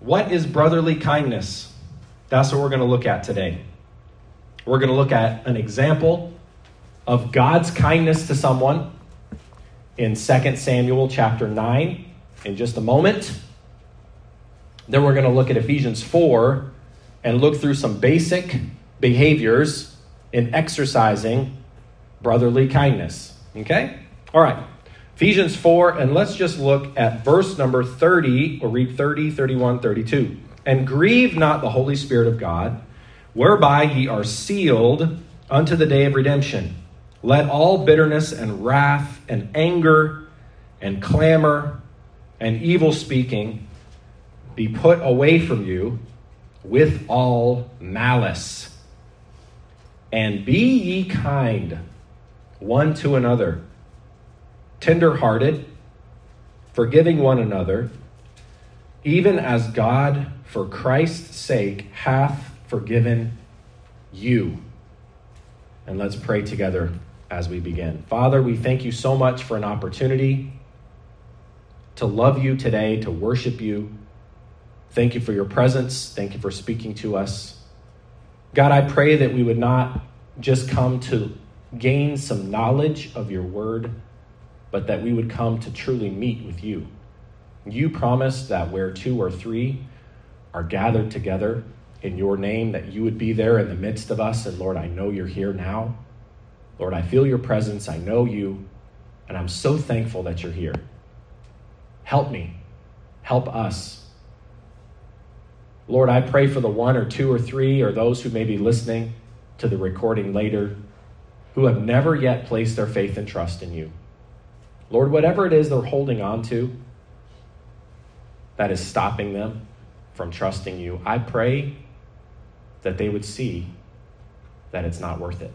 What is brotherly kindness? That's what we're going to look at today. We're going to look at an example of God's kindness to someone in 2 Samuel chapter 9 in just a moment. Then we're going to look at Ephesians 4 and look through some basic behaviors in exercising brotherly kindness. Okay? All right. Ephesians 4, and let's just look at verse number 30, or read 30, 31, 32. And grieve not the Holy Spirit of God, whereby ye are sealed unto the day of redemption. Let all bitterness and wrath and anger and clamor and evil speaking be put away from you with all malice. And be ye kind one to another tenderhearted, forgiving one another, even as God, for Christ's sake, hath forgiven you. And let's pray together as we begin. Father, we thank you so much for an opportunity to love you today, to worship you. Thank you for your presence. Thank you for speaking to us. God, I pray that we would not just come to gain some knowledge of your word but that we would come to truly meet with you. You promised that where two or three are gathered together in your name, that you would be there in the midst of us. And Lord, I know you're here now. Lord, I feel your presence. I know you. And I'm so thankful that you're here. Help me. Help us. Lord, I pray for the one or two or three or those who may be listening to the recording later who have never yet placed their faith and trust in you. Lord, whatever it is they're holding on to that is stopping them from trusting you, I pray that they would see that it's not worth it.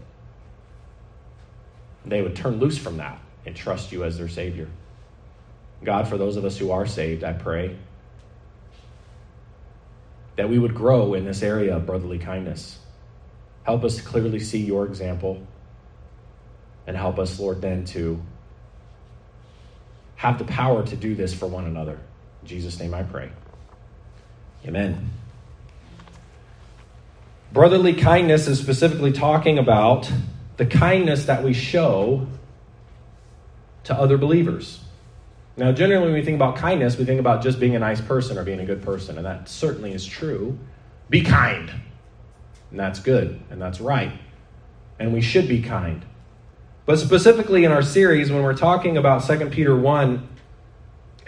They would turn loose from that and trust you as their Savior. God, for those of us who are saved, I pray that we would grow in this area of brotherly kindness. Help us to clearly see your example and help us, Lord, then to have the power to do this for one another. In Jesus' name I pray. Amen. Brotherly kindness is specifically talking about the kindness that we show to other believers. Now, generally, when we think about kindness, we think about just being a nice person or being a good person, and that certainly is true. Be kind, and that's good, and that's right, and we should be kind. But specifically in our series, when we're talking about 2 Peter 1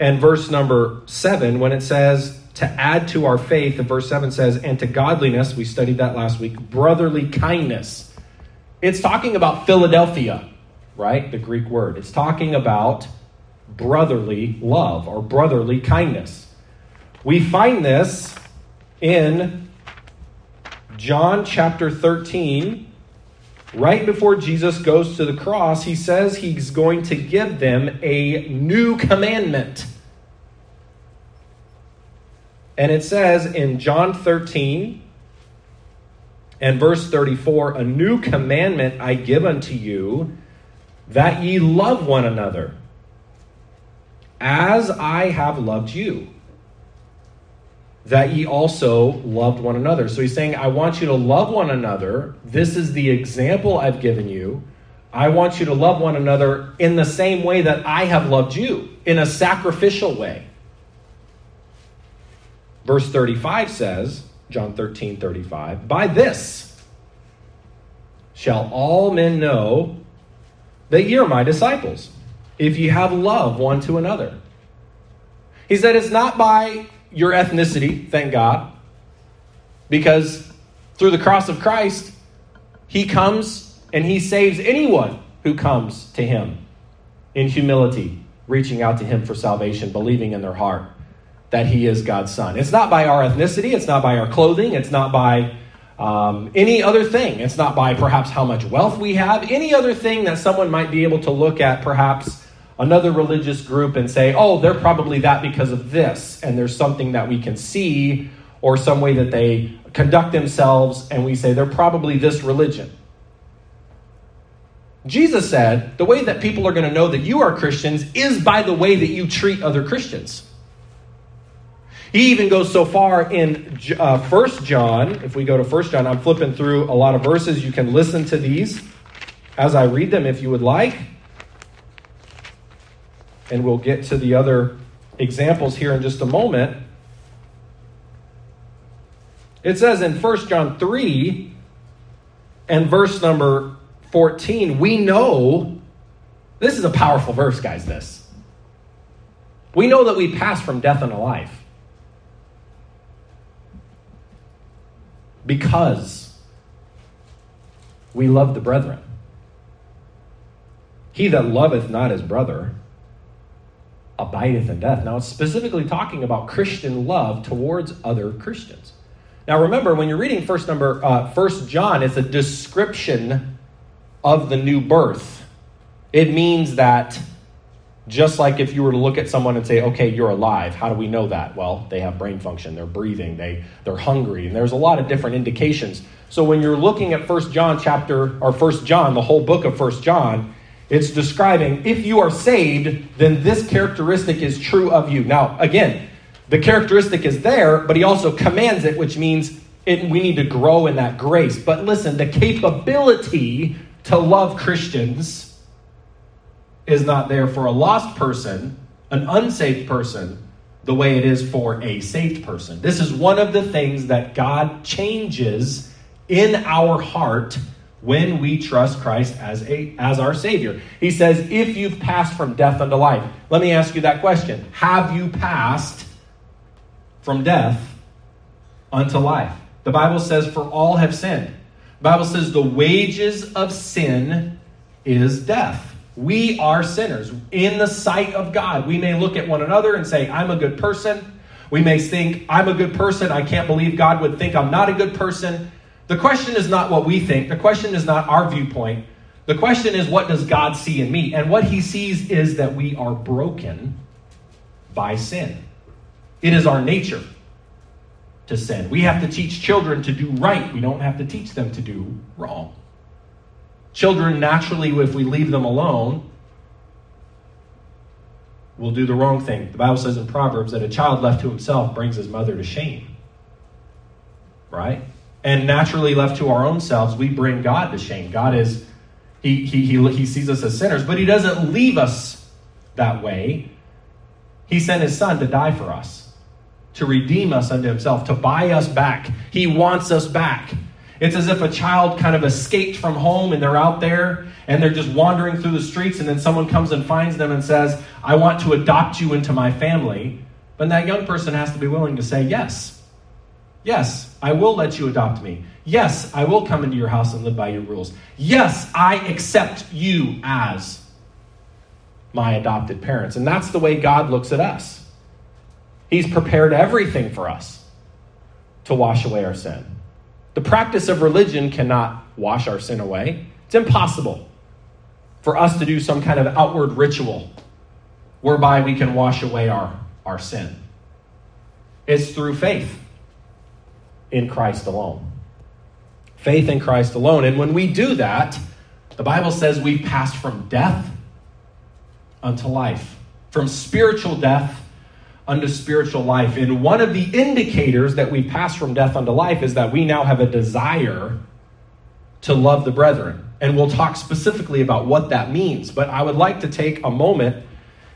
and verse number 7, when it says to add to our faith, and verse 7 says, and to godliness, we studied that last week, brotherly kindness. It's talking about Philadelphia, right? The Greek word. It's talking about brotherly love or brotherly kindness. We find this in John chapter 13 right before Jesus goes to the cross, he says he's going to give them a new commandment. And it says in John 13 and verse 34 A new commandment I give unto you, that ye love one another, as I have loved you that ye also loved one another. So he's saying, I want you to love one another. This is the example I've given you. I want you to love one another in the same way that I have loved you, in a sacrificial way. Verse 35 says, John 13, 35, By this shall all men know that ye are my disciples, if ye have love one to another. He said, It's not by your ethnicity, thank God, because through the cross of Christ, He comes and He saves anyone who comes to Him in humility, reaching out to Him for salvation, believing in their heart that He is God's Son. It's not by our ethnicity, it's not by our clothing, it's not by um, any other thing. It's not by perhaps how much wealth we have, any other thing that someone might be able to look at, perhaps another religious group and say, oh, they're probably that because of this, and there's something that we can see or some way that they conduct themselves, and we say they're probably this religion. Jesus said the way that people are going to know that you are Christians is by the way that you treat other Christians. He even goes so far in uh, 1 John. If we go to 1 John, I'm flipping through a lot of verses. You can listen to these as I read them if you would like. And we'll get to the other examples here in just a moment. It says in 1 John 3 and verse number 14, we know this is a powerful verse, guys. This. We know that we pass from death unto life because we love the brethren. He that loveth not his brother abideth in death. Now, it's specifically talking about Christian love towards other Christians. Now, remember, when you're reading first number, uh, First John, it's a description of the new birth. It means that just like if you were to look at someone and say, "Okay, you're alive," how do we know that? Well, they have brain function, they're breathing, they they're hungry, and there's a lot of different indications. So when you're looking at First John chapter or First John, the whole book of First John, it's describing if you are saved, then this characteristic is true of you. Now, again, the characteristic is there, but he also commands it, which means it, we need to grow in that grace. But listen, the capability to love Christians is not there for a lost person, an unsaved person, the way it is for a saved person. This is one of the things that God changes in our heart when we trust Christ as a as our savior. He says, "If you've passed from death unto life." Let me ask you that question. Have you passed from death unto life. The Bible says, For all have sinned. The Bible says, The wages of sin is death. We are sinners. In the sight of God, we may look at one another and say, I'm a good person. We may think, I'm a good person. I can't believe God would think I'm not a good person. The question is not what we think. The question is not our viewpoint. The question is, what does God see in me? And what he sees is that we are broken by sin. It is our nature to sin. We have to teach children to do right. We don't have to teach them to do wrong. Children, naturally, if we leave them alone, will do the wrong thing. The Bible says in Proverbs that a child left to himself brings his mother to shame. Right? And naturally, left to our own selves, we bring God to shame. God is, he, he, he, he sees us as sinners, but he doesn't leave us that way. He sent his son to die for us, to redeem us unto himself, to buy us back. He wants us back. It's as if a child kind of escaped from home and they're out there and they're just wandering through the streets, and then someone comes and finds them and says, I want to adopt you into my family. But that young person has to be willing to say, Yes. Yes, I will let you adopt me. Yes, I will come into your house and live by your rules. Yes, I accept you as my adopted parents. And that's the way God looks at us. He's prepared everything for us to wash away our sin. The practice of religion cannot wash our sin away. It's impossible for us to do some kind of outward ritual whereby we can wash away our, our sin. It's through faith in Christ alone. Faith in Christ alone. And when we do that, the Bible says we've passed from death unto life, from spiritual death unto spiritual life. And one of the indicators that we pass from death unto life is that we now have a desire to love the brethren. And we'll talk specifically about what that means. But I would like to take a moment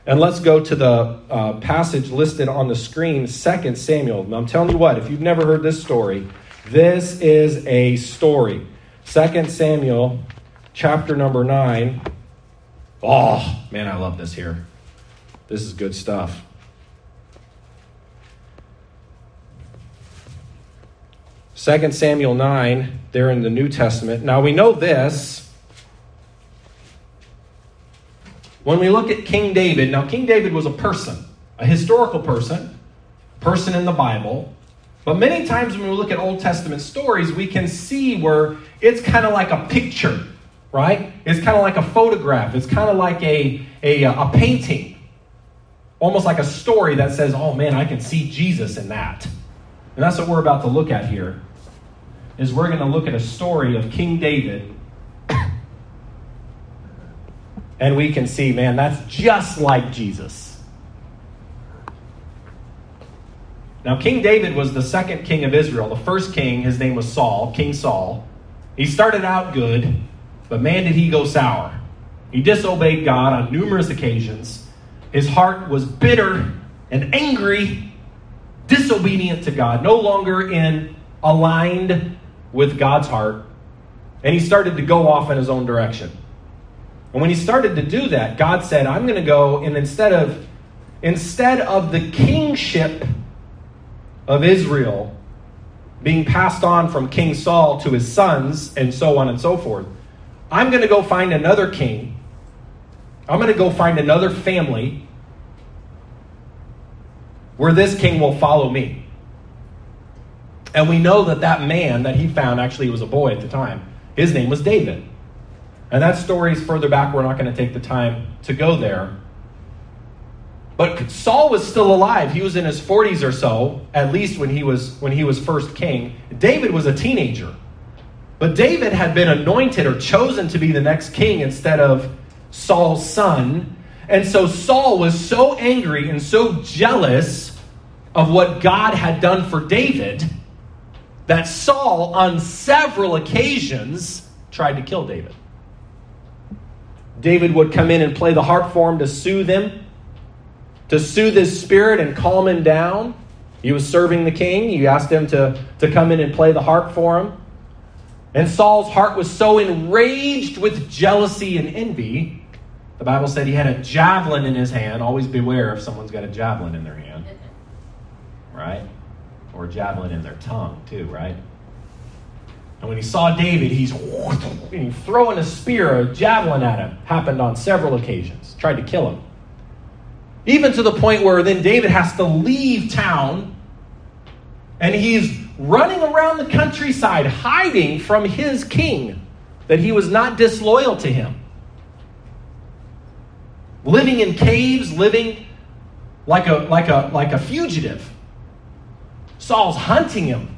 and let's go to the uh, passage listed on the screen, 2 Samuel. Now, I'm telling you what, if you've never heard this story, this is a story. 2 Samuel, chapter number 9. Oh, man, I love this here. This is good stuff. Second Samuel 9, there in the New Testament. Now we know this. When we look at King David, now King David was a person, a historical person, person in the Bible. But many times when we look at Old Testament stories, we can see where it's kind of like a picture right? It's kind of like a photograph. It's kind of like a, a, a painting. Almost like a story that says, oh man, I can see Jesus in that. And that's what we're about to look at here. Is we're going to look at a story of King David. And we can see, man, that's just like Jesus. Now, King David was the second king of Israel. The first king, his name was Saul, King Saul. He started out good, but man, did he go sour. He disobeyed God on numerous occasions. His heart was bitter and angry, disobedient to God, no longer in aligned with God's heart. And he started to go off in his own direction. And when he started to do that, God said, I'm going to go and instead of instead of the kingship of Israel being passed on from King Saul to his sons and so on and so forth, I'm going to go find another king. I'm going to go find another family where this king will follow me. And we know that that man that he found actually was a boy at the time. His name was David. And that story is further back. We're not going to take the time to go there. But Saul was still alive. He was in his 40s or so, at least when he was when he was first king. David was a teenager. But David had been anointed or chosen to be the next king instead of Saul's son. And so Saul was so angry and so jealous of what God had done for David that Saul, on several occasions, tried to kill David. David would come in and play the harp for him to soothe him to soothe his spirit and calm him down. He was serving the king. You asked him to, to come in and play the harp for him. And Saul's heart was so enraged with jealousy and envy. The Bible said he had a javelin in his hand. Always beware if someone's got a javelin in their hand. Right? Or a javelin in their tongue, too, right? And when he saw David, he's, throwing a spear, a javelin at him. Happened on several occasions. Tried to kill him. Even to the point where then David has to leave town and he's running around the countryside hiding from his king that he was not disloyal to him. Living in caves, living like a, like a, like a fugitive. Saul's hunting him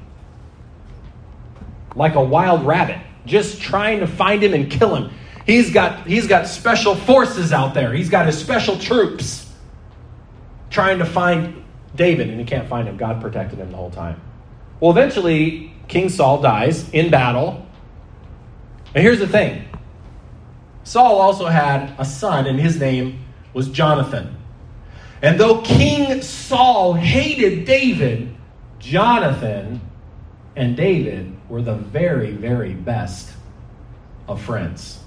like a wild rabbit, just trying to find him and kill him. He's got, he's got special forces out there, he's got his special troops trying to find David, and he can't find him. God protected him the whole time. Well, eventually, King Saul dies in battle. And here's the thing Saul also had a son, and his name was Jonathan. And though King Saul hated David, Jonathan and David were the very, very best of friends.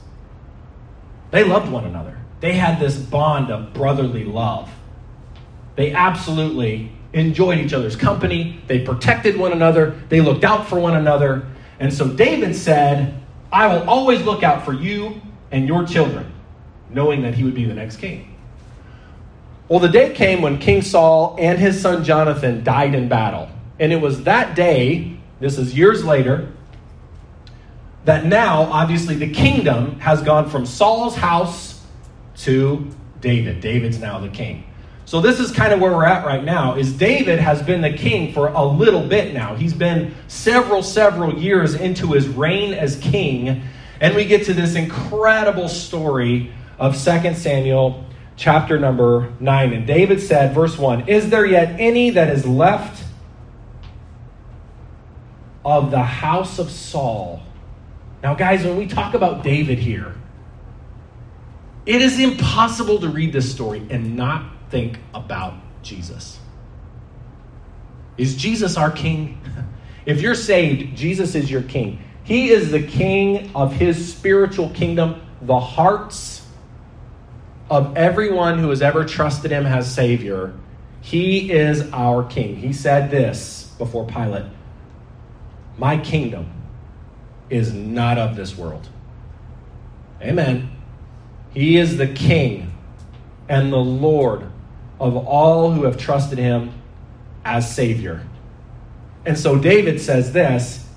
They loved one another. They had this bond of brotherly love. They absolutely enjoyed each other's company. They protected one another. They looked out for one another. And so David said, I will always look out for you and your children, knowing that he would be the next king. Well, the day came when King Saul and his son Jonathan died in battle. And it was that day, this is years later, that now, obviously, the kingdom has gone from Saul's house to David. David's now the king. So this is kind of where we're at right now is David has been the king for a little bit now. He's been several several years into his reign as king and we get to this incredible story of 2 Samuel chapter number 9 and David said verse 1 Is there yet any that is left of the house of Saul? Now guys, when we talk about David here, it is impossible to read this story and not think about Jesus. Is Jesus our king? If you're saved, Jesus is your king. He is the king of his spiritual kingdom. The hearts of everyone who has ever trusted him as Savior. He is our king. He said this before Pilate My kingdom is not of this world. Amen. He is the king and the Lord of all who have trusted him as Savior. And so David says this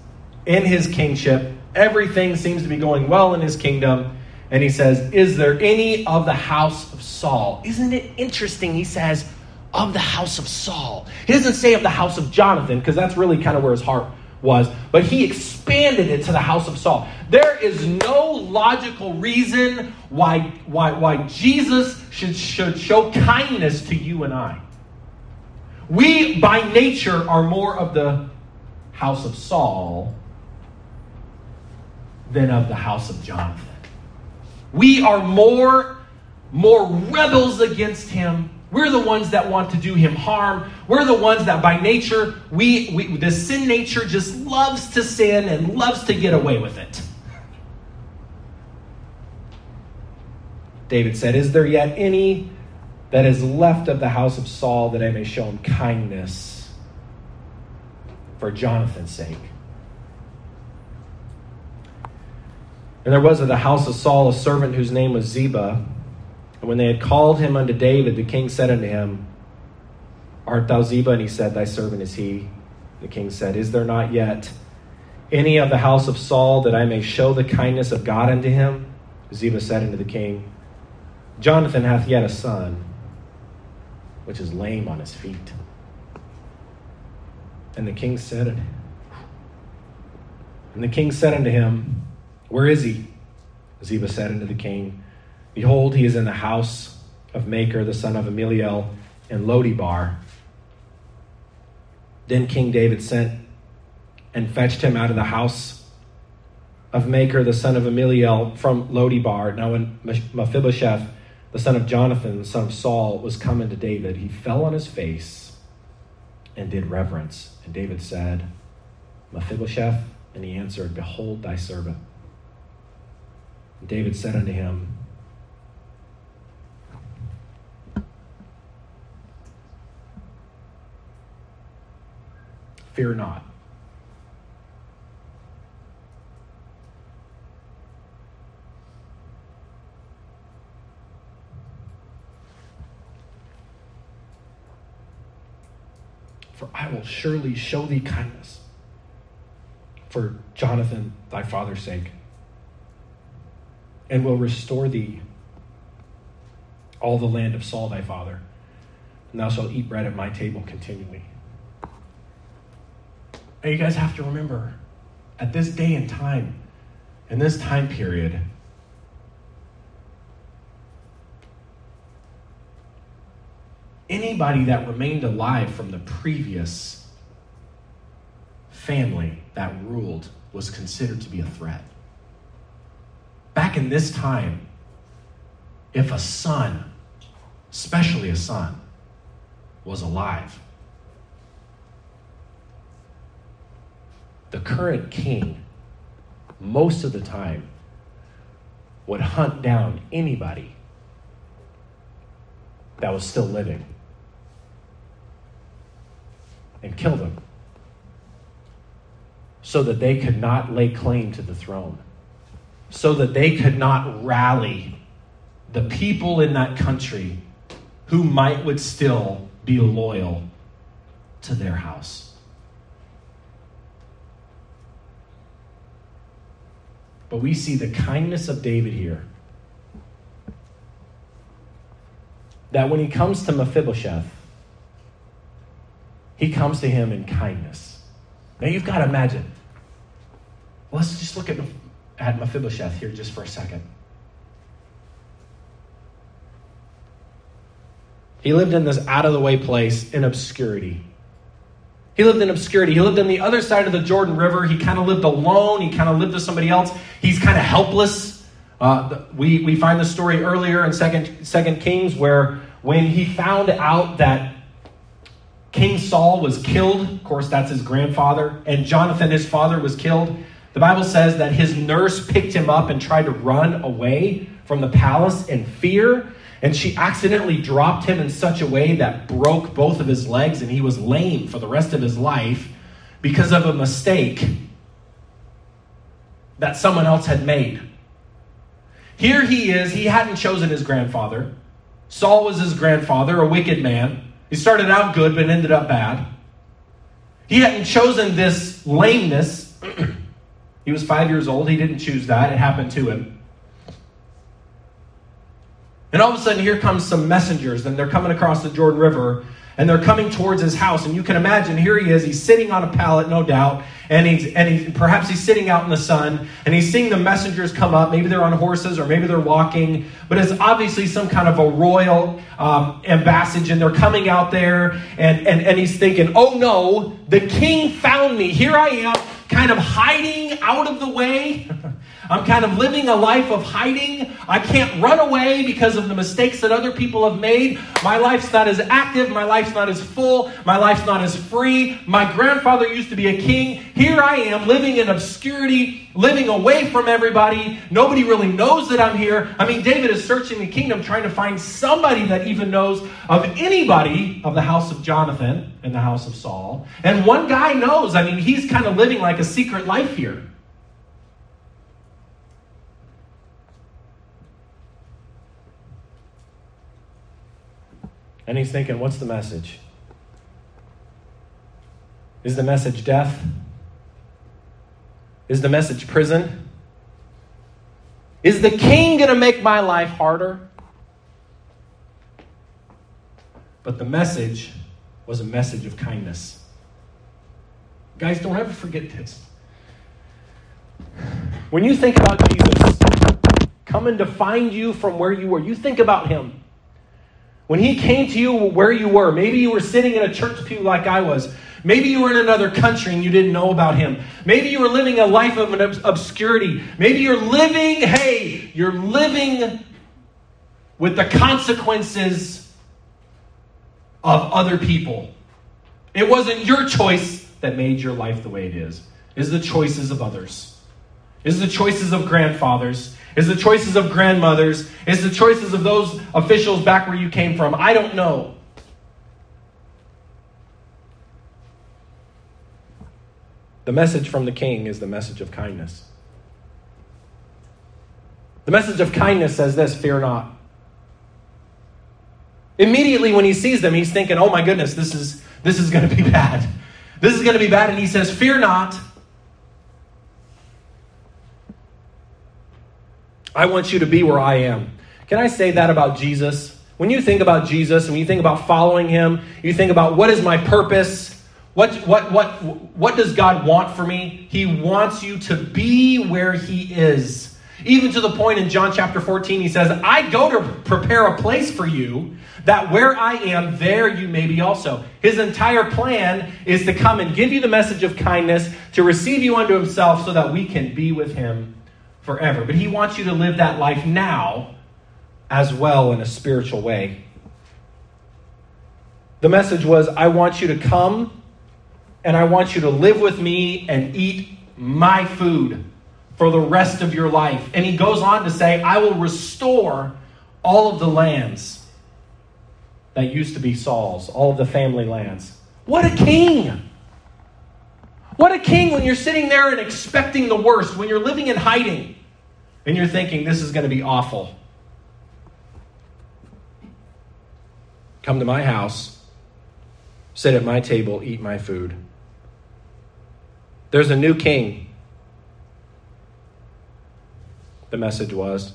in his kingship, everything seems to be going well in his kingdom. And he says, Is there any of the house of Saul? Isn't it interesting? He says, Of the house of Saul. He doesn't say of the house of Jonathan, because that's really kind of where his heart was, but he expanded it to the house of Saul. There is no logical reason why, why, why Jesus should, should show kindness to you and I. We, by nature, are more of the house of Saul than of the house of Jonathan. We are more, more rebels against him. We're the ones that want to do him harm. We're the ones that by nature, we, we the sin nature just loves to sin and loves to get away with it. David said, Is there yet any that is left of the house of Saul that I may show him kindness for Jonathan's sake? And there was of the house of Saul a servant whose name was Ziba. And when they had called him unto David, the king said unto him, Art thou Ziba? And he said, Thy servant is he. The king said, Is there not yet any of the house of Saul that I may show the kindness of God unto him? Ziba said unto the king, Jonathan hath yet a son, which is lame on his feet. And the king said, And the king said unto him, Where is he? Ziba said unto the king, Behold, he is in the house of Machir, the son of Ammiel, in Lodebar. Then King David sent and fetched him out of the house of Machir, the son of Ammiel, from Lodebar. Now, when Mephibosheth the son of Jonathan, the son of Saul, was coming to David, he fell on his face and did reverence. And David said, Mephibosheth, and he answered, Behold thy servant. And David said unto him, Fear not. for I will surely show thee kindness for Jonathan thy father's sake, and will restore thee all the land of Saul thy father, and thou shalt eat bread at my table continually. You guys have to remember, at this day and time, in this time period, anybody that remained alive from the previous family that ruled was considered to be a threat. Back in this time, if a son, especially a son, was alive, the current king, most of the time, would hunt down anybody that was still living and kill them so that they could not lay claim to the throne, so that they could not rally the people in that country who might would still be loyal to their house. But we see the kindness of David here. That when he comes to Mephibosheth, he comes to him in kindness. Now you've got to imagine. Let's just look at, at Mephibosheth here just for a second. He lived in this out of the way place in obscurity. He lived in obscurity. He lived on the other side of the Jordan River. He kind of lived alone. He kind of lived with somebody else. He's kind of helpless. Uh, we, we find the story earlier in Second, Second Kings where when he found out that King Saul was killed. Of course, that's his grandfather. And Jonathan, his father, was killed. The Bible says that his nurse picked him up and tried to run away from the palace in fear. And she accidentally dropped him in such a way that broke both of his legs, and he was lame for the rest of his life because of a mistake that someone else had made. Here he is, he hadn't chosen his grandfather. Saul was his grandfather, a wicked man. He started out good, but ended up bad. He hadn't chosen this lameness. he was five years old. He didn't choose that, it happened to him. And all of a sudden, here comes some messengers, and they're coming across the Jordan River, and they're coming towards his house. And you can imagine, here he is, he's sitting on a pallet, no doubt, and he's and he's perhaps he's sitting out in the sun, and he's seeing the messengers come up. Maybe they're on horses, or maybe they're walking, but it's obviously some kind of a royal um, and they're coming out there, and, and and he's thinking, oh no, the king found me. Here I am, kind of hiding out of the way. I'm kind of living a life of hiding. I can't run away because of the mistakes that other people have made. My life's not as active. My life's not as full. My life's not as free. My grandfather used to be a king. Here I am living in obscurity, living away from everybody. Nobody really knows that I'm here. I mean, David is searching the kingdom trying to find somebody that even knows of anybody of the house of Jonathan and the house of Saul. And one guy knows. I mean, he's kind of living like a secret life here. And he's thinking, what's the message? Is the message death? Is the message prison? Is the king going to make my life harder? But the message was a message of kindness. Guys, don't ever forget this. When you think about Jesus coming to find you from where you were, you think about him. When he came to you where you were, maybe you were sitting in a church pew like I was. Maybe you were in another country and you didn't know about him. Maybe you were living a life of an obscurity. Maybe you're living, hey, you're living with the consequences of other people. It wasn't your choice that made your life the way it is. It's the choices of others. It's the choices of grandfathers. Is the choices of grandmothers? Is the choices of those officials back where you came from? I don't know. The message from the king is the message of kindness. The message of kindness says this fear not. Immediately when he sees them, he's thinking, oh my goodness, this is, this is going to be bad. This is going to be bad. And he says, fear not. I want you to be where I am. Can I say that about Jesus? When you think about Jesus, when you think about following him, you think about what is my purpose? What, what, what, what does God want for me? He wants you to be where he is. Even to the point in John chapter 14, he says, I go to prepare a place for you, that where I am, there you may be also. His entire plan is to come and give you the message of kindness, to receive you unto himself, so that we can be with him forever. But He wants you to live that life now as well in a spiritual way. The message was I want you to come and I want you to live with me and eat my food for the rest of your life. And he goes on to say, I will restore all of the lands that used to be Saul's, all of the family lands. What a king! What a king when you're sitting there and expecting the worst, when you're living in hiding and you're thinking this is going to be awful. Come to my house, sit at my table, eat my food. There's a new king. The message was.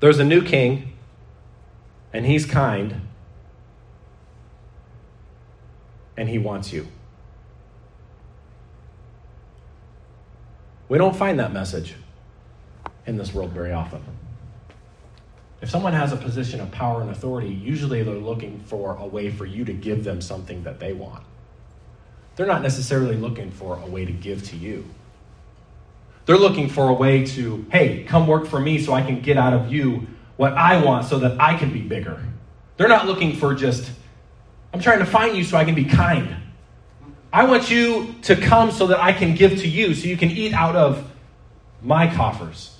There's a new king, and he's kind, and he wants you. We don't find that message in this world very often. If someone has a position of power and authority, usually they're looking for a way for you to give them something that they want. They're not necessarily looking for a way to give to you. They're looking for a way to, hey, come work for me so I can get out of you what I want so that I can be bigger. They're not looking for just, I'm trying to find you so I can be kind. I want you to come so that I can give to you so you can eat out of my coffers.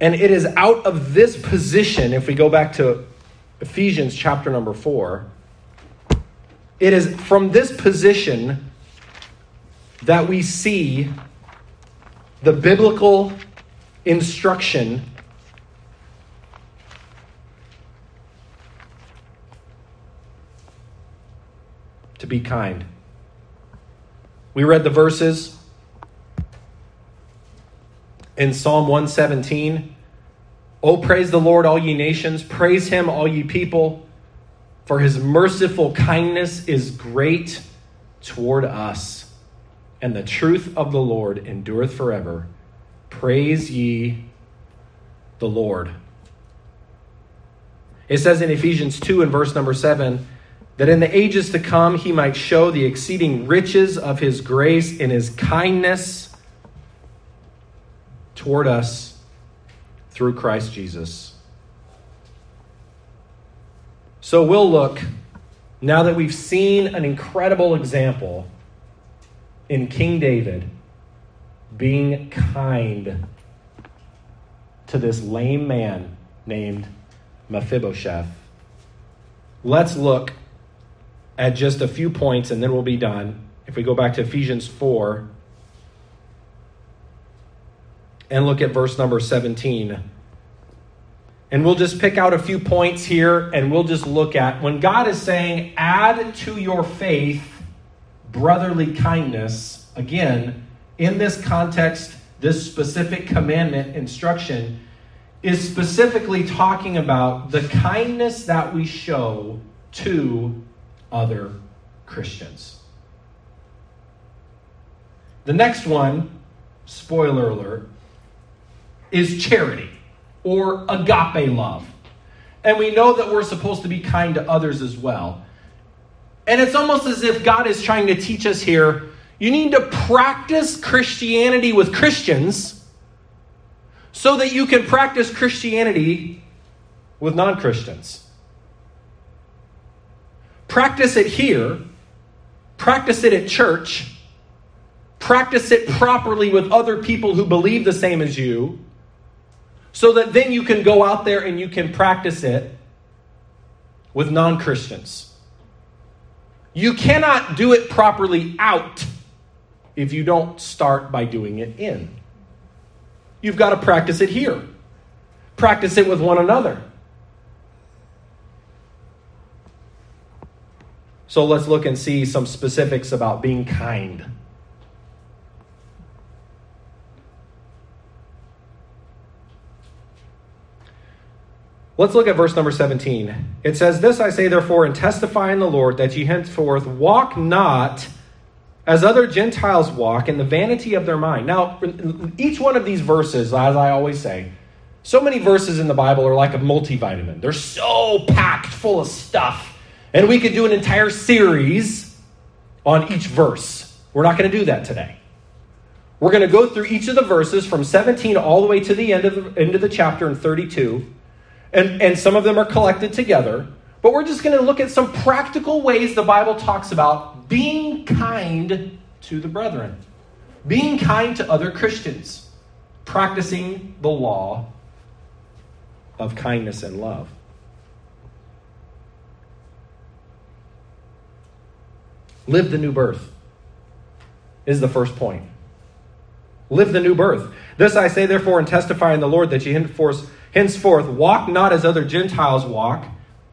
And it is out of this position, if we go back to Ephesians chapter number four, it is from this position that we see the biblical instruction to be kind. We read the verses in Psalm 117 Oh, praise the Lord, all ye nations. Praise him, all ye people. For his merciful kindness is great toward us, and the truth of the Lord endureth forever. Praise ye the Lord. It says in Ephesians 2 and verse number 7 that in the ages to come he might show the exceeding riches of his grace in his kindness toward us through Christ Jesus. So we'll look, now that we've seen an incredible example in King David being kind to this lame man named Mephibosheth. Let's look at just a few points and then we'll be done. If we go back to Ephesians 4 and look at verse number 17. And we'll just pick out a few points here and we'll just look at when God is saying, add to your faith brotherly kindness, again, in this context, this specific commandment instruction is specifically talking about the kindness that we show to other Christians. The next one, spoiler alert, is charity or agape love. And we know that we're supposed to be kind to others as well. And it's almost as if God is trying to teach us here you need to practice Christianity with Christians so that you can practice Christianity with non Christians. Practice it here, practice it at church, practice it properly with other people who believe the same as you, so that then you can go out there and you can practice it with non Christians. You cannot do it properly out if you don't start by doing it in. You've got to practice it here, practice it with one another. So let's look and see some specifics about being kind. Let's look at verse number 17. It says, This I say therefore, and testify in the Lord, that ye henceforth walk not as other Gentiles walk in the vanity of their mind. Now, each one of these verses, as I always say, so many verses in the Bible are like a multivitamin. They're so packed full of stuff. And we could do an entire series on each verse. We're not going to do that today. We're going to go through each of the verses from 17 all the way to the end of the, end of the chapter in 32. And, and some of them are collected together. But we're just going to look at some practical ways the Bible talks about being kind to the brethren, being kind to other Christians, practicing the law of kindness and love. Live the new birth is the first point. Live the new birth. This I say, therefore, and testify in the Lord that ye henceforth, henceforth walk not as other Gentiles walk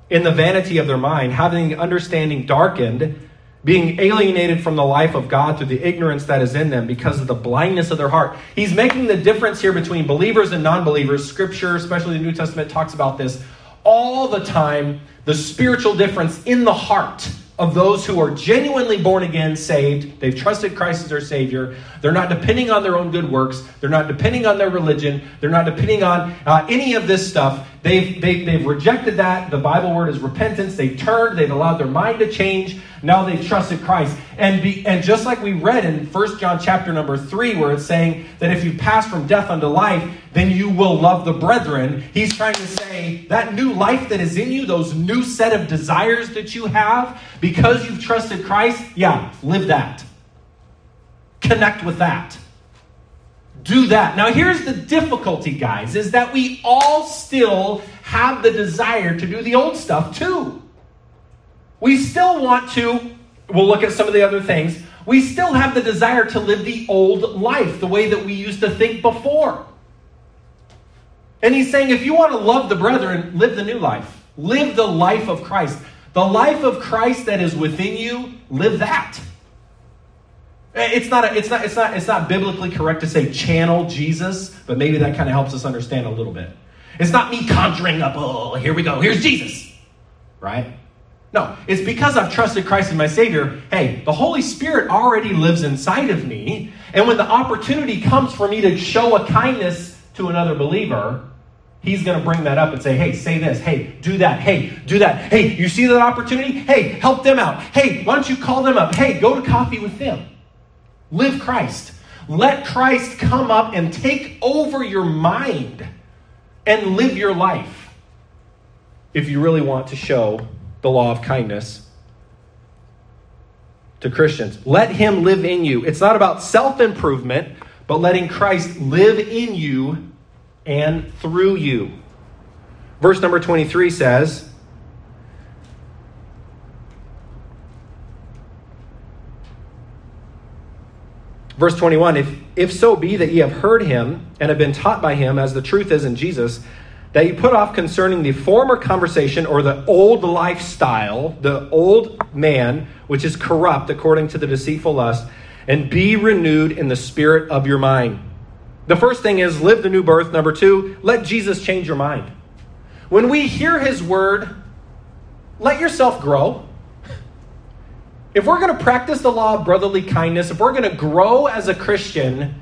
in the vanity of their mind, having understanding darkened, being alienated from the life of God through the ignorance that is in them because of the blindness of their heart. He's making the difference here between believers and non believers. Scripture, especially the New Testament, talks about this all the time the spiritual difference in the heart of those who are genuinely born again, saved. They've trusted Christ as their Savior. They're not depending on their own good works. They're not depending on their religion. They're not depending on uh, any of this stuff. They've, they've, they've rejected that. The Bible word is repentance. They've turned. They've allowed their mind to change. Now they've trusted Christ. And, be, and just like we read in 1 John chapter number 3, where it's saying that if you pass from death unto life, then you will love the brethren. He's trying to say that new life that is in you, those new set of desires that you have, because you've trusted Christ, yeah, live that. Connect with that. Do that. Now, here's the difficulty, guys, is that we all still have the desire to do the old stuff too. We still want to, we'll look at some of the other things. We still have the desire to live the old life, the way that we used to think before. And he's saying, if you want to love the brethren, live the new life. Live the life of Christ. The life of Christ that is within you, live that. Eh, it's not, a, it's, not, it's, not, it's not biblically correct to say channel Jesus, but maybe that kind of helps us understand a little bit. It's not me conjuring up, oh, here we go, here's Jesus, right? No, it's because I've trusted Christ as my Savior. Hey, the Holy Spirit already lives inside of me. And when the opportunity comes for me to show a kindness to another believer, He's going to bring that up and say, hey, say this. Hey, do that. Hey, do that. Hey, you see that opportunity? Hey, help them out. Hey, why don't you call them up? Hey, go to coffee with them. Live Christ. Let Christ come up and take over your mind and live your life if you really want to show the law of kindness to Christians. Let him live in you. It's not about self improvement, but letting Christ live in you and through you. Verse number 23 says, Verse 21 if, if so be that ye have heard him and have been taught by him, as the truth is in Jesus, that you put off concerning the former conversation or the old lifestyle, the old man, which is corrupt according to the deceitful lust, and be renewed in the spirit of your mind. The first thing is live the new birth. Number two, let Jesus change your mind. When we hear his word, let yourself grow. If we're going to practice the law of brotherly kindness, if we're going to grow as a Christian,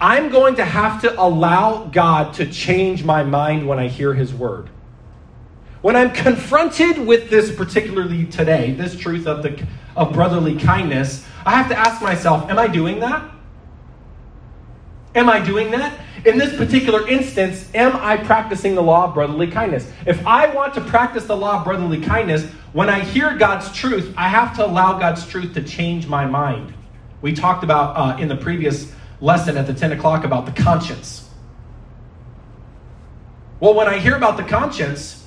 I'm going to have to allow God to change my mind when I hear his word. When I'm confronted with this, particularly today, this truth of, the, of brotherly kindness, I have to ask myself, am I doing that? Am I doing that? In this particular instance, am I practicing the law of brotherly kindness? If I want to practice the law of brotherly kindness, when I hear God's truth, I have to allow God's truth to change my mind. We talked about uh, in the previous lesson at the 10 o'clock about the conscience. Well, when I hear about the conscience,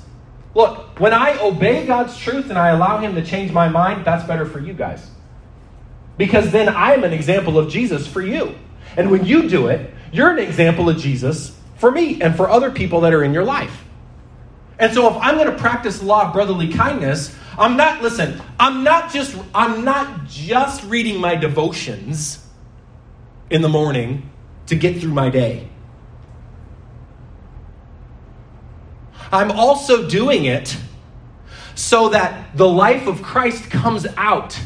look, when I obey God's truth and I allow Him to change my mind, that's better for you guys. Because then I'm an example of Jesus for you. And when you do it, you're an example of Jesus for me and for other people that are in your life. And so if I'm going to practice the law of brotherly kindness, I'm not listen, I'm not just I'm not just reading my devotions in the morning to get through my day. I'm also doing it so that the life of Christ comes out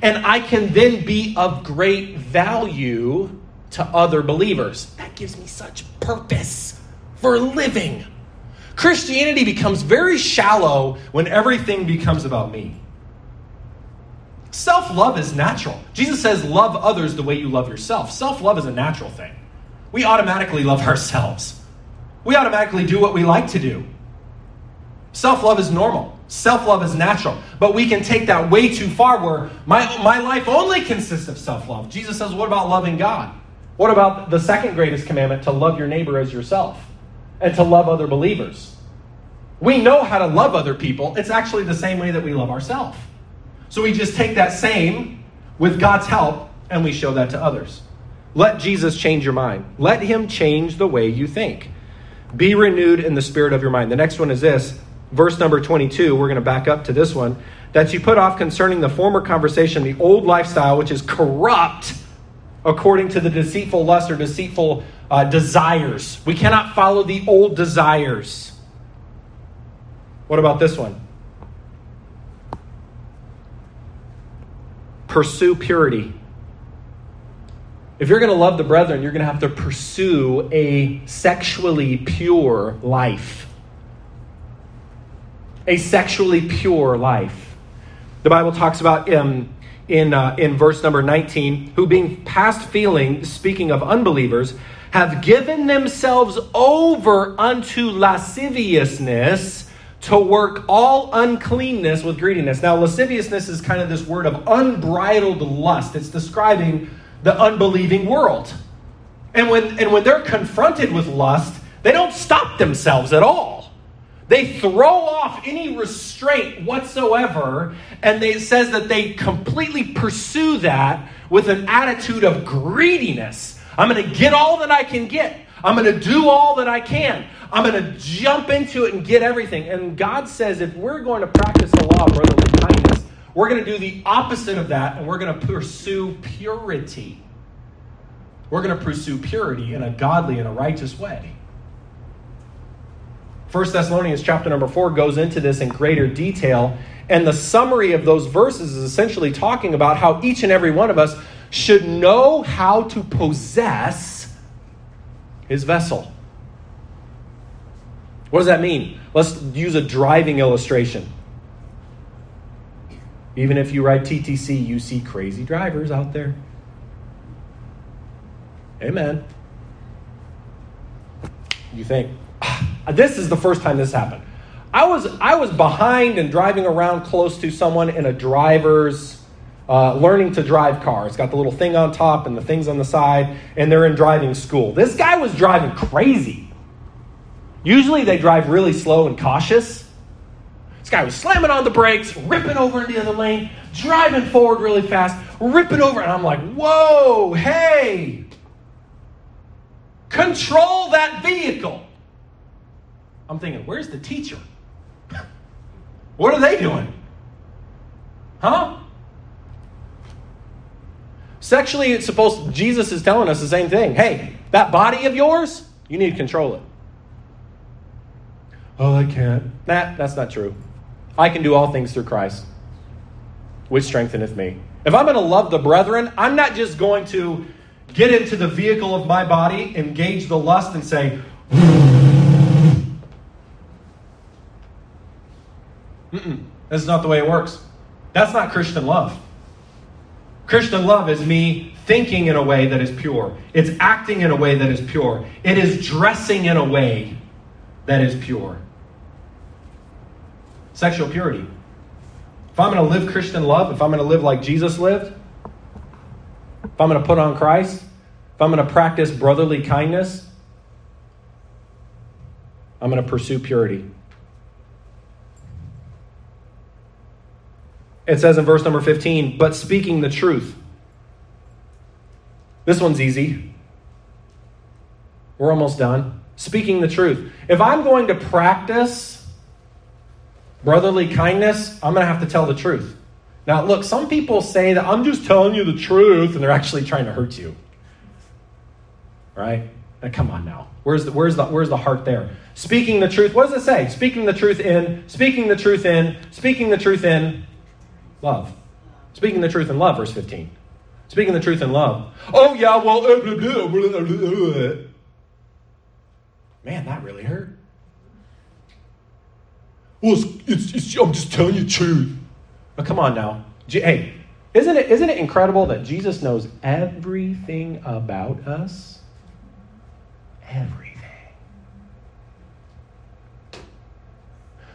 and I can then be of great value to other believers. That gives me such purpose for living. Christianity becomes very shallow when everything becomes about me. Self love is natural. Jesus says, Love others the way you love yourself. Self love is a natural thing. We automatically love ourselves, we automatically do what we like to do. Self love is normal. Self love is natural. But we can take that way too far where my, my life only consists of self love. Jesus says, What about loving God? What about the second greatest commandment to love your neighbor as yourself and to love other believers? We know how to love other people. It's actually the same way that we love ourselves. So we just take that same with God's help and we show that to others. Let Jesus change your mind. Let him change the way you think. Be renewed in the spirit of your mind. The next one is this verse number 22. We're going to back up to this one. That you put off concerning the former conversation, the old lifestyle, which is corrupt according to the deceitful lust or deceitful uh, desires. We cannot follow the old desires. What about this one? Pursue purity. If you're going to love the brethren, you're going to have to pursue a sexually pure life. A sexually pure life. The Bible talks about um, in, uh, in verse number 19, who being past feeling, speaking of unbelievers, have given themselves over unto lasciviousness to work all uncleanness with greediness. Now, lasciviousness is kind of this word of unbridled lust. It's describing the unbelieving world. And when, and when they're confronted with lust, they don't stop themselves at all. They throw off any restraint whatsoever, and they, it says that they completely pursue that with an attitude of greediness. I'm going to get all that I can get. I'm going to do all that I can. I'm going to jump into it and get everything. And God says if we're going to practice the law of brotherly kindness, we're going to do the opposite of that, and we're going to pursue purity. We're going to pursue purity in a godly and a righteous way. 1 Thessalonians chapter number 4 goes into this in greater detail. And the summary of those verses is essentially talking about how each and every one of us should know how to possess his vessel. What does that mean? Let's use a driving illustration. Even if you ride TTC, you see crazy drivers out there. Amen. You think, this is the first time this happened. I was, I was behind and driving around close to someone in a driver's uh, learning to drive car. It's got the little thing on top and the things on the side, and they're in driving school. This guy was driving crazy. Usually they drive really slow and cautious. This guy was slamming on the brakes, ripping over into the other lane, driving forward really fast, ripping over, and I'm like, whoa, hey, control that vehicle. I'm thinking, where's the teacher? what are they doing? Huh? Sexually, it's supposed, Jesus is telling us the same thing. Hey, that body of yours, you need to control it. Oh, I can't. Nah, that's not true. I can do all things through Christ, which strengtheneth me. If I'm going to love the brethren, I'm not just going to get into the vehicle of my body, engage the lust, and say, Mm-mm, not the way it works. That's not Christian love. Christian love is me thinking in a way that is pure. It's acting in a way that is pure. It is dressing in a way that is pure. Sexual purity. If I'm going to live Christian love, if I'm going to live like Jesus lived, if I'm going to put on Christ, if I'm going to practice brotherly kindness, I'm going to pursue purity. It says in verse number 15, but speaking the truth. This one's easy. We're almost done. Speaking the truth. If I'm going to practice brotherly kindness, I'm going to have to tell the truth. Now, look, some people say that I'm just telling you the truth and they're actually trying to hurt you. Right? Now, come on now. Where's the, where's, the, where's the heart there? Speaking the truth. What does it say? Speaking the truth in, speaking the truth in, speaking the truth in love. Speaking the truth in love, verse 15. Speaking the truth in love. Oh, yeah, well, eh, man, that really hurt. Well, it's, it's, it's, I'm just telling you the truth. But come on now. Hey, isn't it, isn't it incredible that Jesus knows everything about us? Everything.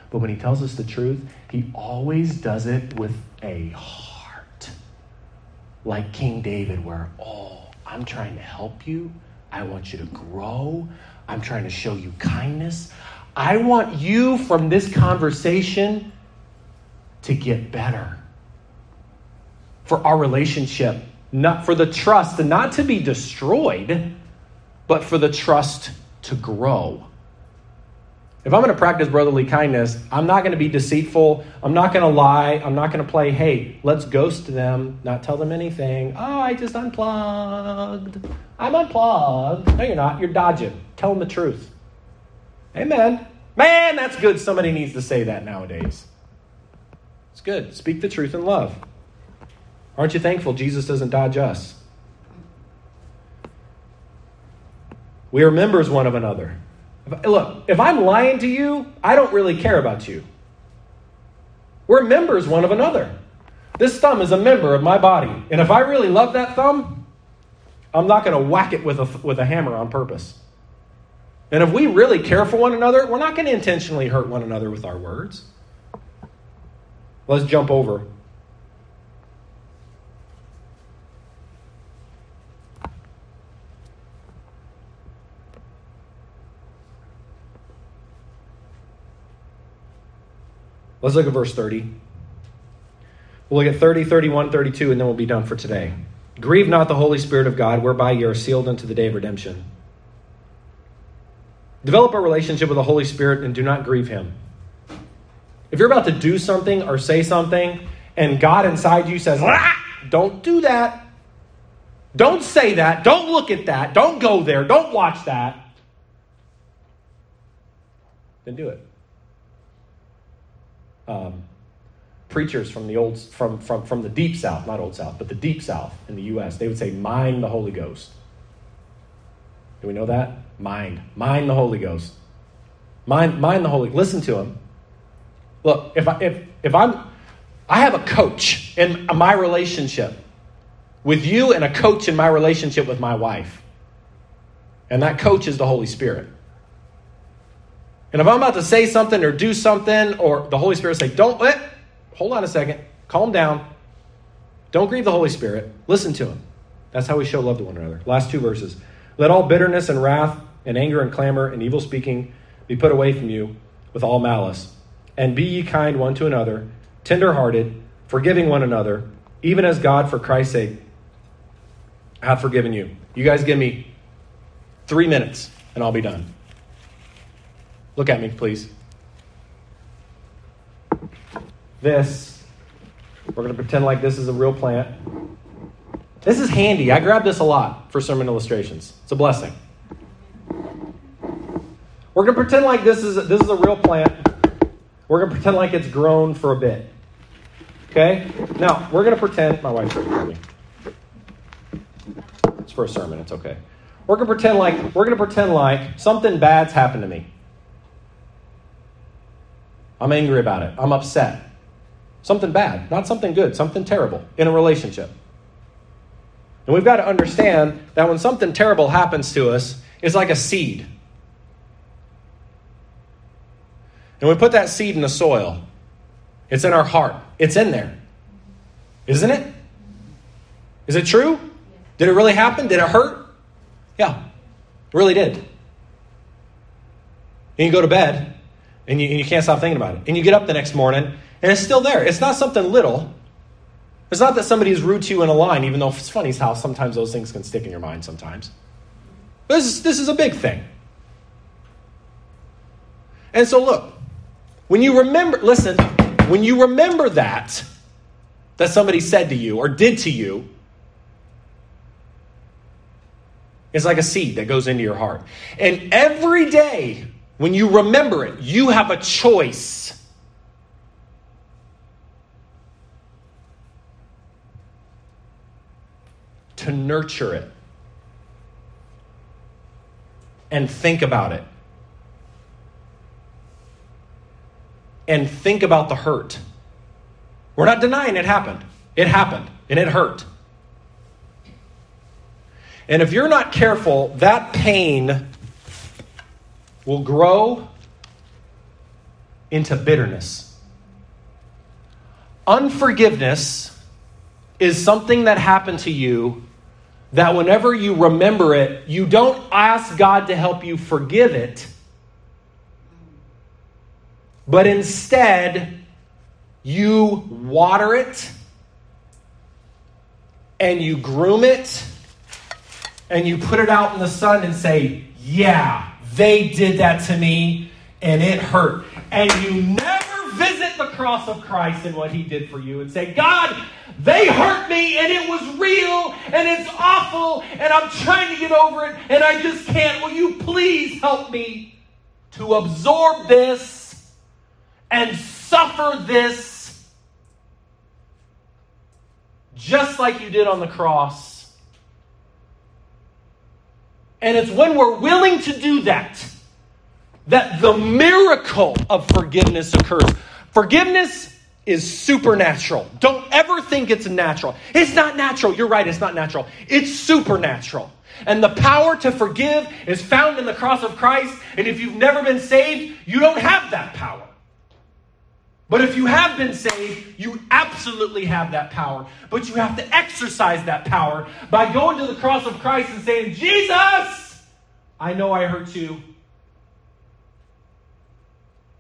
But when he tells us the truth, he always does it with a heart. Like King David, where, oh, I'm trying to help you. I want you to grow. I'm trying to show you kindness. I want you from this conversation to get better. For our relationship, not for the trust, not to be destroyed, but for the trust to grow. If I'm going to practice brotherly kindness, I'm not going to be deceitful. I'm not going to lie. I'm not going to play, hey, let's ghost them, not tell them anything. Oh, I just unplugged. I'm unplugged. No, you're not. You're dodging. Tell them the truth. Amen. Man, that's good. Somebody needs to say that nowadays. It's good. Speak the truth in love. Aren't you thankful Jesus doesn't dodge us? We are members one of another. Look, if I'm lying to you, I don't really care about you. We're members one of another. This thumb is a member of my body. And if I really love that thumb, I'm not going to whack it with a, with a hammer on purpose. And if we really care for one another, we're not going to intentionally hurt one another with our words. Let's jump over. Let's look at verse 30. We'll look at 30, 31, 32, and then we'll be done for today. Grieve not the Holy Spirit of God, whereby you are sealed unto the day of redemption. Develop a relationship with the Holy Spirit and do not grieve Him. If you're about to do something or say something, and God inside you says, ah, don't do that. Don't say that. Don't look at that. Don't go there. Don't watch that. then do it. Um, preachers from the old from, from from the deep south, not old south, but the deep south in the U.S. They would say, "Mind the Holy Ghost." Do we know that? Mind, mind the Holy Ghost. Mind, mind the Holy. Listen to him. Look, if I if if I'm, I have a coach in my relationship with you, and a coach in my relationship with my wife, and that coach is the Holy Spirit. And if I'm about to say something or do something, or the Holy Spirit say, "Don't let," hold on a second, calm down. Don't grieve the Holy Spirit. Listen to him. That's how we show love to one another. Last two verses. Let all bitterness and wrath and anger and clamor and evil speaking be put away from you with all malice. And be ye kind one to another, tender hearted, forgiving one another, even as God, for Christ's sake, hath forgiven you. You guys give me three minutes and I'll be done. Look at me, please. This, we're going to pretend like this is a real plant. This is handy. I grab this a lot for sermon illustrations. It's a blessing. We're going to pretend like this is a, this is a real plant. We're going to pretend like it's grown for a bit. Okay? Now, we're going to pretend my wife's for me. It's for a sermon. It's okay. We're going to pretend like we're going to pretend like something bad's happened to me. I'm angry about it. I'm upset. Something bad, not something good, something terrible in a relationship. And we've got to understand that when something terrible happens to us, it's like a seed. And we put that seed in the soil. It's in our heart. It's in there. Isn't it? Is it true? Did it really happen? Did it hurt? Yeah, it really did. And you go to bed and you, and you can't stop thinking about it. And you get up the next morning and it's still there. It's not something little, it's not that somebody is rude to you in a line, even though it's funny how sometimes those things can stick in your mind sometimes. This is, this is a big thing. And so, look, when you remember, listen, when you remember that, that somebody said to you or did to you, it's like a seed that goes into your heart. And every day, when you remember it, you have a choice to nurture it and think about it. And think about the hurt. We're not denying it happened. It happened and it hurt. And if you're not careful, that pain will grow into bitterness. Unforgiveness is something that happened to you that whenever you remember it, you don't ask God to help you forgive it, but instead you water it and you groom it and you put it out in the sun and say, Yeah, they did that to me and it hurt. And you never visit the cross of Christ and what he did for you and say, God, they hurt me and it was real and it's awful and I'm trying to get over it and I just can't. Will you please help me to absorb this and suffer this just like you did on the cross? And it's when we're willing to do that that the miracle of forgiveness occurs. Forgiveness is supernatural. Don't ever think it's natural. It's not natural. You're right, it's not natural. It's supernatural. And the power to forgive is found in the cross of Christ. And if you've never been saved, you don't have that power. But if you have been saved, you absolutely have that power. But you have to exercise that power by going to the cross of Christ and saying, Jesus, I know I hurt you.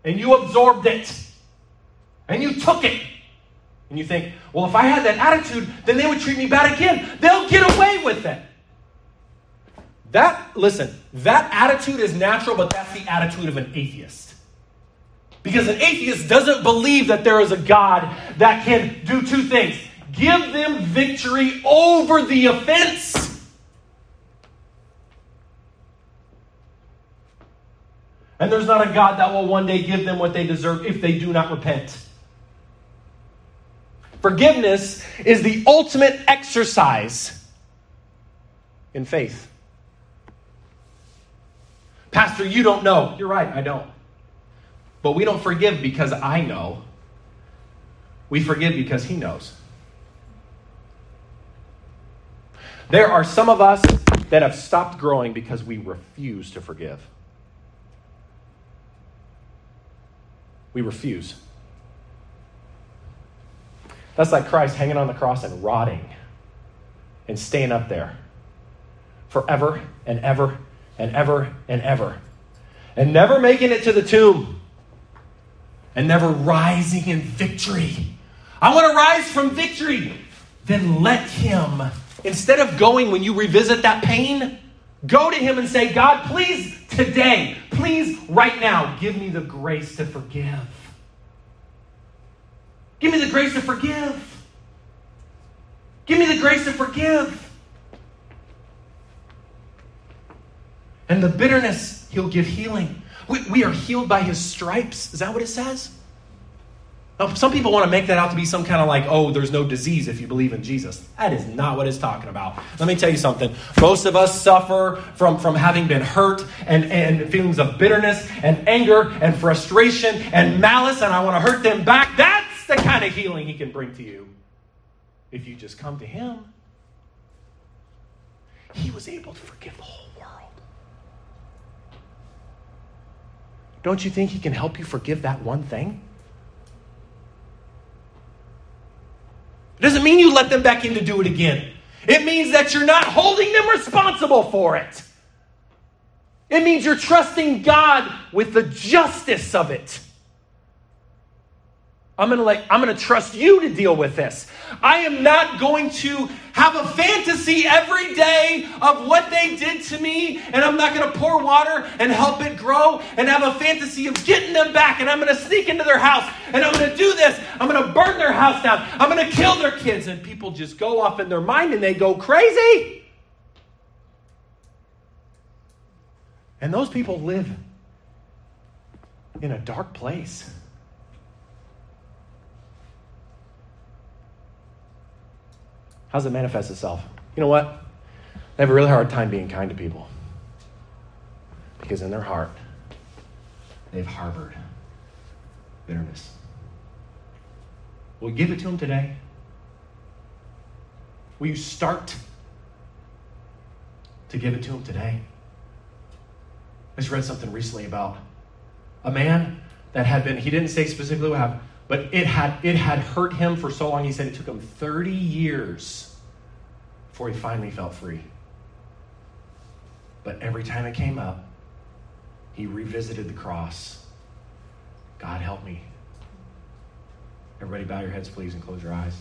And you absorbed it and you took it. And you think, well, if I had that attitude, then they would treat me bad again. They'll get away with it. That, listen, that attitude is natural, but that's the attitude of an atheist. Because an atheist doesn't believe that there is a God that can do two things give them victory over the offense And there's not a God that will one day give them what they deserve if they do not repent. Forgiveness is the ultimate exercise in faith. Pastor, you don't know. You're right, I don't. But we don't forgive because I know. We forgive because He knows. There are some of us that have stopped growing because we refuse to forgive. We refuse. That's like Christ hanging on the cross and rotting and staying up there forever and ever and ever and ever and never making it to the tomb and never rising in victory. I want to rise from victory. Then let Him, instead of going when you revisit that pain, go to Him and say, God, please today, please right now, give me the grace to forgive. Give me the grace to forgive. Give me the grace to forgive. And the bitterness, He'll give healing. We, we are healed by His stripes. Is that what it says? Now, some people want to make that out to be some kind of like, oh, there's no disease if you believe in Jesus. That is not what it's talking about. Let me tell you something. Most of us suffer from, from having been hurt and, and feelings of bitterness and anger and frustration and malice, and I want to hurt them back. That's the kind of healing He can bring to you if you just come to Him. He was able to forgive the whole world. Don't you think He can help you forgive that one thing? It doesn't mean you let them back in to do it again. It means that you're not holding them responsible for it. It means you're trusting God with the justice of it. I'm gonna like I'm gonna trust you to deal with this. I am not going to have a fantasy every day of what they did to me, and I'm not gonna pour water and help it grow and have a fantasy of getting them back, and I'm gonna sneak into their house and I'm gonna do this. I'm gonna burn their house down. I'm gonna kill their kids, and people just go off in their mind and they go crazy. And those people live in a dark place. How does it manifest itself? You know what? They have a really hard time being kind to people. Because in their heart, they've harbored bitterness. Will you give it to them today? Will you start to give it to them today? I just read something recently about a man that had been, he didn't say specifically what happened, but it had, it had hurt him for so long, he said it took him 30 years before he finally felt free. But every time it came up, he revisited the cross. God help me. Everybody bow your heads, please, and close your eyes.